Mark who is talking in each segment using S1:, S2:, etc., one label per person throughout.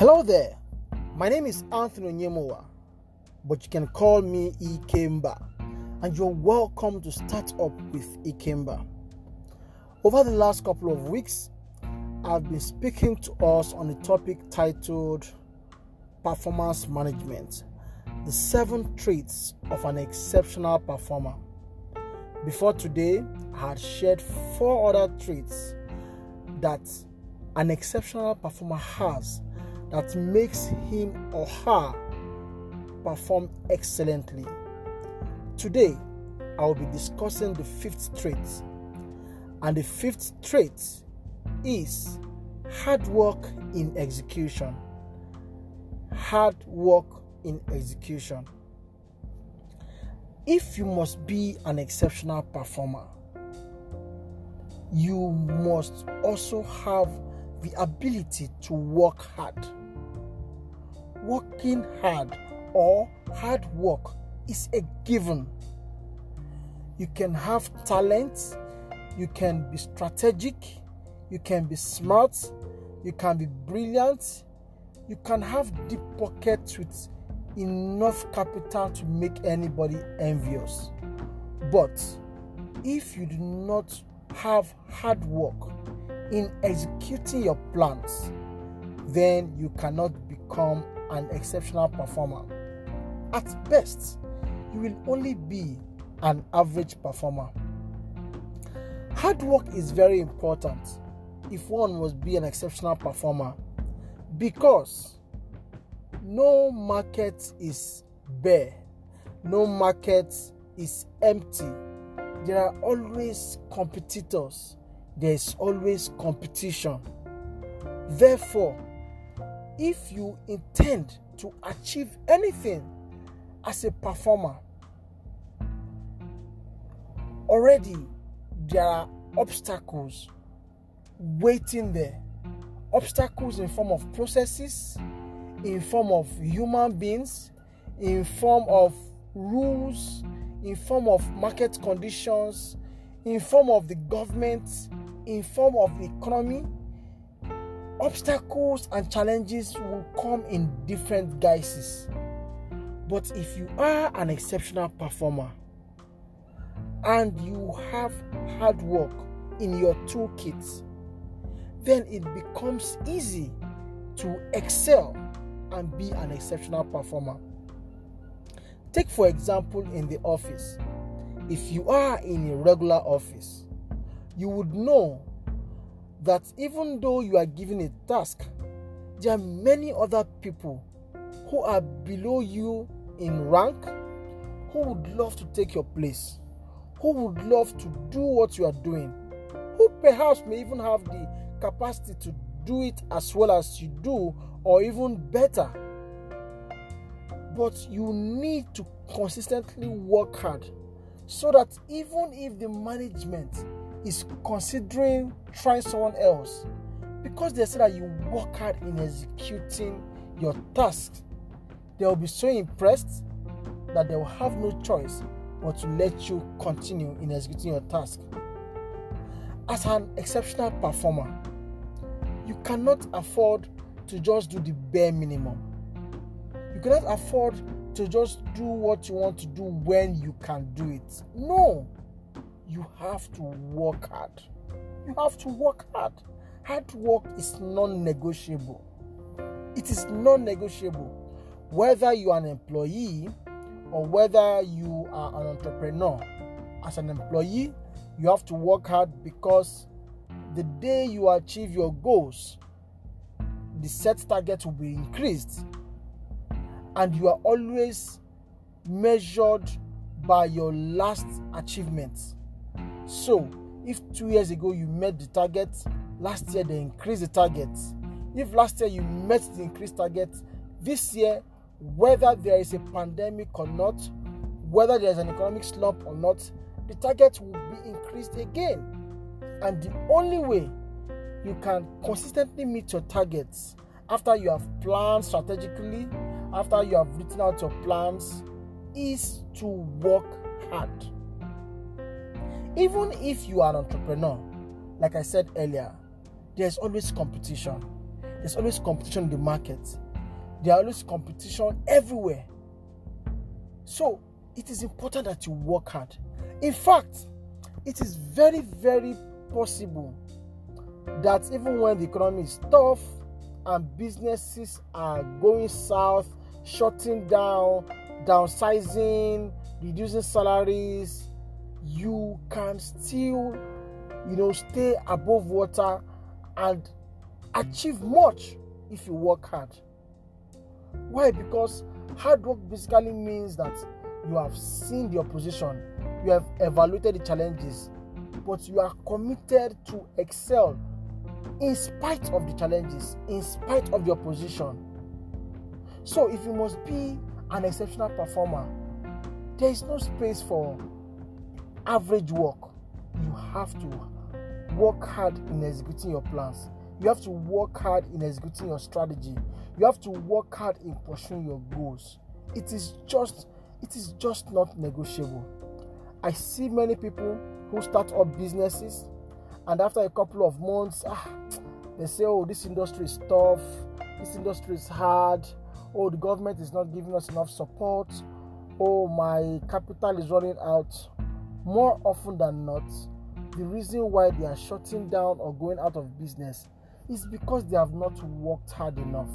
S1: Hello there. My name is Anthony Nyemoa, but you can call me Ikemba, and you're welcome to start up with Ikemba. Over the last couple of weeks, I've been speaking to us on a topic titled Performance Management The Seven Traits of an Exceptional Performer. Before today, I had shared four other traits that an exceptional performer has that makes him or her perform excellently. Today, I will be discussing the fifth trait, and the fifth trait is hard work in execution. Hard work in execution. If you must be an exceptional performer, you must also have the ability to work hard. Working hard or hard work is a given. You can have talent, you can be strategic, you can be smart, you can be brilliant, you can have deep pockets with enough capital to make anybody envious. But if you do not have hard work in executing your plans, then you cannot become an exceptional performer. At best, you will only be an average performer. Hard work is very important if one must be an exceptional performer because no market is bare, no market is empty. There are always competitors, there is always competition. Therefore, if you intend to achieve anything as a performer, already there are obstacles waiting there. Obstacles in form of processes, in form of human beings, in form of rules, in form of market conditions, in form of the government, in form of the economy. Obstacles and challenges will come in different guises. But if you are an exceptional performer and you have hard work in your toolkit, then it becomes easy to excel and be an exceptional performer. Take, for example, in the office. If you are in a regular office, you would know that even though you are given a task, there are many other people who are below you in rank who would love to take your place, who would love to do what you are doing, who perhaps may even have the capacity to do it as well as you do, or even better. But you need to consistently work hard so that even if the management is considering trying someone else, because they say that you work hard in executing your tasks, they will be so impressed that they will have no choice but to let you continue in executing your task. As an exceptional performer, you cannot afford to just do the bare minimum. You cannot afford to just do what you want to do when you can do it. No, you have to work hard. You have to work hard. Hard work is non negotiable. It is non negotiable. Whether you are an employee or whether you are an entrepreneur, as an employee, you have to work hard because the day you achieve your goals, the set target will be increased, and you are always measured by your last achievement. So, if two years ago you met the target, last year they increased the target. If last year you met the increased target, this year, whether there is a pandemic or not, whether there's an economic slump or not, the target will be increased again. And the only way you can consistently meet your targets after you have planned strategically, after you have written out your plans, is to work hard. Even if you are an entrepreneur, like I said earlier, there's always competition. there's always competition in the market. There are always competition everywhere. So it is important that you work hard. In fact, it is very, very possible that even when the economy is tough and businesses are going south, shutting down, downsizing, reducing salaries, you can still, you know, stay above water and achieve much if you work hard. Why? Because hard work basically means that you have seen the opposition, you have evaluated the challenges, but you are committed to excel in spite of the challenges, in spite of the opposition. So, if you must be an exceptional performer, there is no space for average work. You have to work hard in executing your plans. You have to work hard in executing your strategy. You have to work hard in pursuing your goals. It is just it is just not negotiable. I see many people who start up businesses and after a couple of months, ah, they say, Oh, this industry is tough, this industry is hard, oh, the government is not giving us enough support, oh, my capital is running out. More often than not, the reason why they are shutting down or going out of business is because they have not worked hard enough.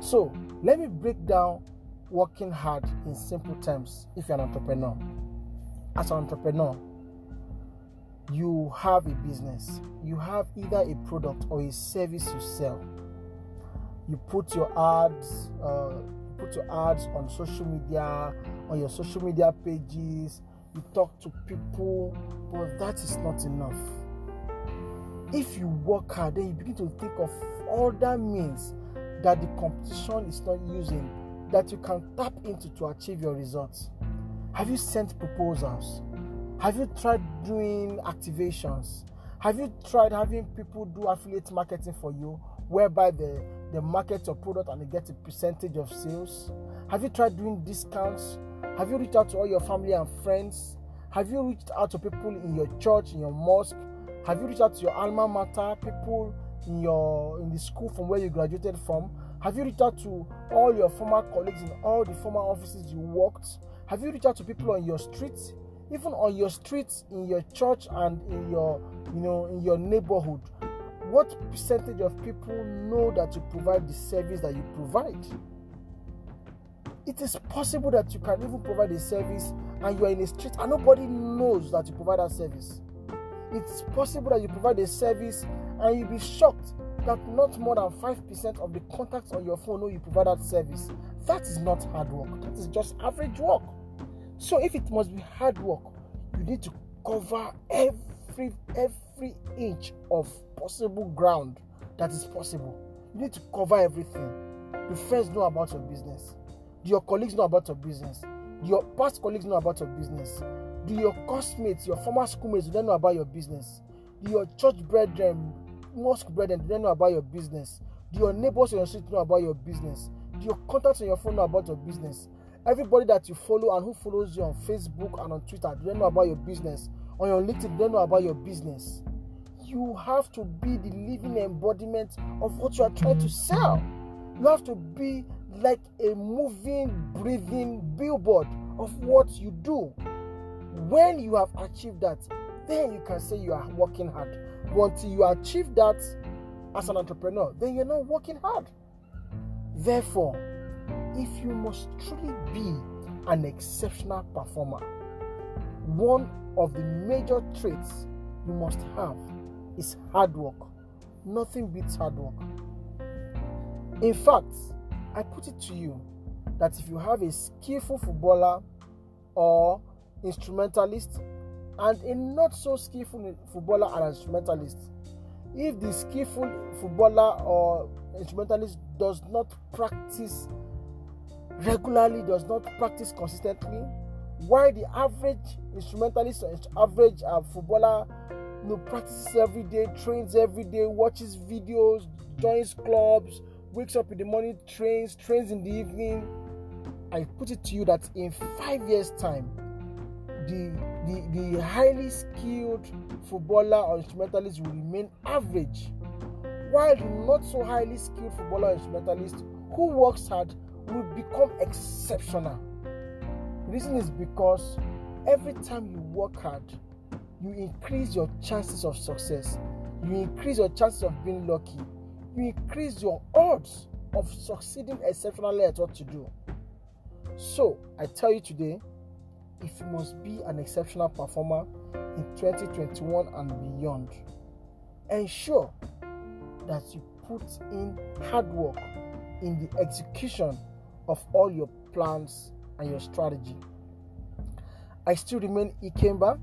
S1: So, let me break down working hard in simple terms if you're an entrepreneur. As an entrepreneur, you have a business, you have either a product or a service you sell. You put your ads, uh, put your ads on social media, on your social media pages, you talk to people, but that is not enough. If you work hard, then you begin to think of other means that the competition is not using that you can tap into to achieve your results. Have you sent proposals? Have you tried doing activations? Have you tried having people do affiliate marketing for you, whereby they, they market your product and they get a percentage of sales? Have you tried doing discounts? Have you reached out to all your family and friends? Have you reached out to people in your church, in your mosque? Have you reached out to your alma mater, people in your in the school from where you graduated from? Have you reached out to all your former colleagues in all the former offices you worked? Have you reached out to people on your streets? even on your streets in your church and in your you know in your neighborhood what percentage of people know that you provide the service that you provide it is possible that you can even provide a service and you are in a street and nobody knows that you provide that service it's possible that you provide a service and you'll be shocked that not more than 5% of the contacts on your phone know you provide that service that is not hard work that is just average work so if it must be hard work, you need to cover every every inch of possible ground that is possible. You need to cover everything. The friends know about your business. Do your colleagues know about your business? Do your past colleagues know about your business? Do your classmates, your former schoolmates, do they know about your business? Do your church brethren, mosque brethren, do they know about your business? Do your neighbors on your street know about your business? Do your contacts on your phone know about your business? Everybody that you follow and who follows you on Facebook and on Twitter, do they know about your business? On your LinkedIn, do they know about your business? You have to be the living embodiment of what you are trying to sell. You have to be like a moving, breathing billboard of what you do. When you have achieved that, then you can say you are working hard. But until you achieve that as an entrepreneur, then you're not working hard. Therefore, if you must truly be an exceptional performer, one of the major traits you must have is hard work. Nothing beats hard work. In fact, I put it to you that if you have a skillful footballer or instrumentalist and a not so skillful footballer and instrumentalist, if the skillful footballer or instrumentalist does not practice regularly does not practice consistently while the average instrumentalist or average uh, footballer you know, practices every day trains every day watches videos joins clubs wakes up in the morning trains trains in the evening i put it to you that in five years time the the, the highly skilled footballer or instrumentalist will remain average. While the not so highly skilled footballer or instrumentalist who works hard will become exceptional. The reason is because every time you work hard, you increase your chances of success, you increase your chances of being lucky, increase your odds of succeeding exceptionally at what you do. So, I tell you today, if you must be an exceptional performer in 2021 and beyond, ensure that you put in hard work in the execution of all your plans and your strategy. I still remain Ikemba.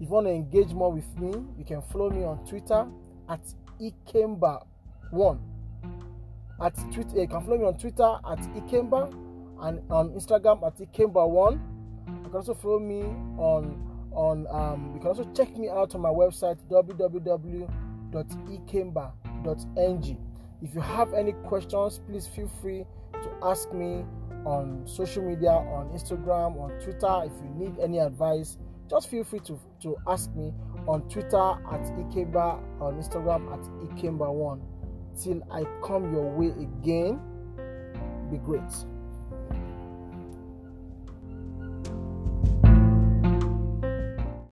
S1: If you want to engage more with me, you can follow me on Twitter at Ikemba1. At Twitter, you can follow me on Twitter at Ikemba and on Instagram at Ikemba1. You can also follow me on on um, you can also check me out on my website www.ikemba.ng. If you have any questions, please feel free to ask me on social media, on Instagram, on Twitter. If you need any advice, just feel free to, to ask me on Twitter at Ikemba, on Instagram at Ikemba1. Till I come your way again, be great.